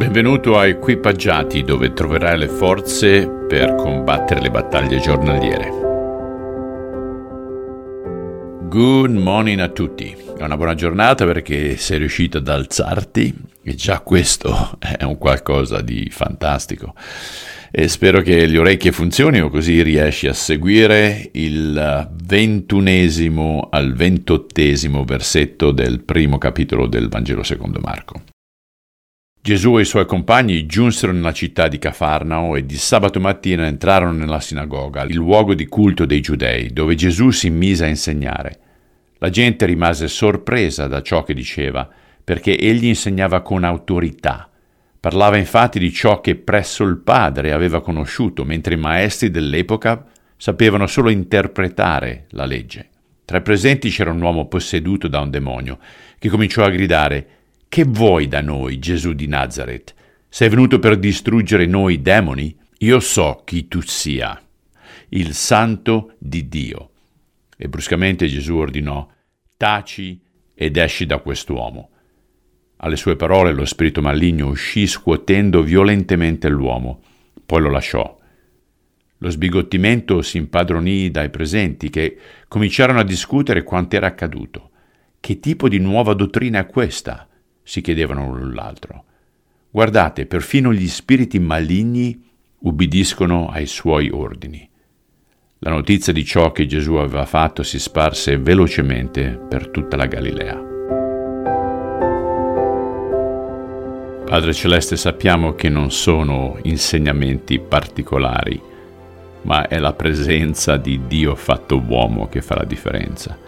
Benvenuto a Equipaggiati dove troverai le forze per combattere le battaglie giornaliere. Good morning a tutti. È una buona giornata perché sei riuscito ad alzarti e già questo è un qualcosa di fantastico. E spero che le orecchie funzionino così riesci a seguire il ventunesimo al ventottesimo versetto del primo capitolo del Vangelo secondo Marco. Gesù e i suoi compagni giunsero nella città di Cafarnao e di sabato mattina entrarono nella sinagoga, il luogo di culto dei giudei, dove Gesù si mise a insegnare. La gente rimase sorpresa da ciò che diceva, perché egli insegnava con autorità. Parlava infatti di ciò che presso il Padre aveva conosciuto, mentre i maestri dell'epoca sapevano solo interpretare la legge. Tra i presenti c'era un uomo posseduto da un demonio, che cominciò a gridare che vuoi da noi, Gesù di Nazareth? Sei venuto per distruggere noi demoni? Io so chi tu sia, il santo di Dio. E bruscamente Gesù ordinò, taci ed esci da quest'uomo. Alle sue parole lo spirito maligno uscì scuotendo violentemente l'uomo, poi lo lasciò. Lo sbigottimento si impadronì dai presenti che cominciarono a discutere quanto era accaduto. Che tipo di nuova dottrina è questa? Si chiedevano l'un l'altro. Guardate, perfino gli spiriti maligni ubbidiscono ai suoi ordini. La notizia di ciò che Gesù aveva fatto si sparse velocemente per tutta la Galilea. Padre Celeste, sappiamo che non sono insegnamenti particolari, ma è la presenza di Dio fatto uomo che fa la differenza.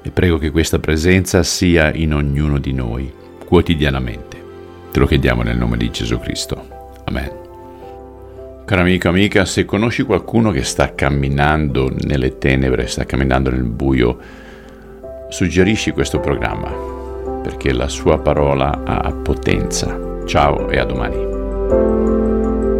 E prego che questa presenza sia in ognuno di noi quotidianamente. Te lo chiediamo nel nome di Gesù Cristo. Amen. Caro amico, amica, se conosci qualcuno che sta camminando nelle tenebre, sta camminando nel buio, suggerisci questo programma, perché la sua parola ha potenza. Ciao e a domani.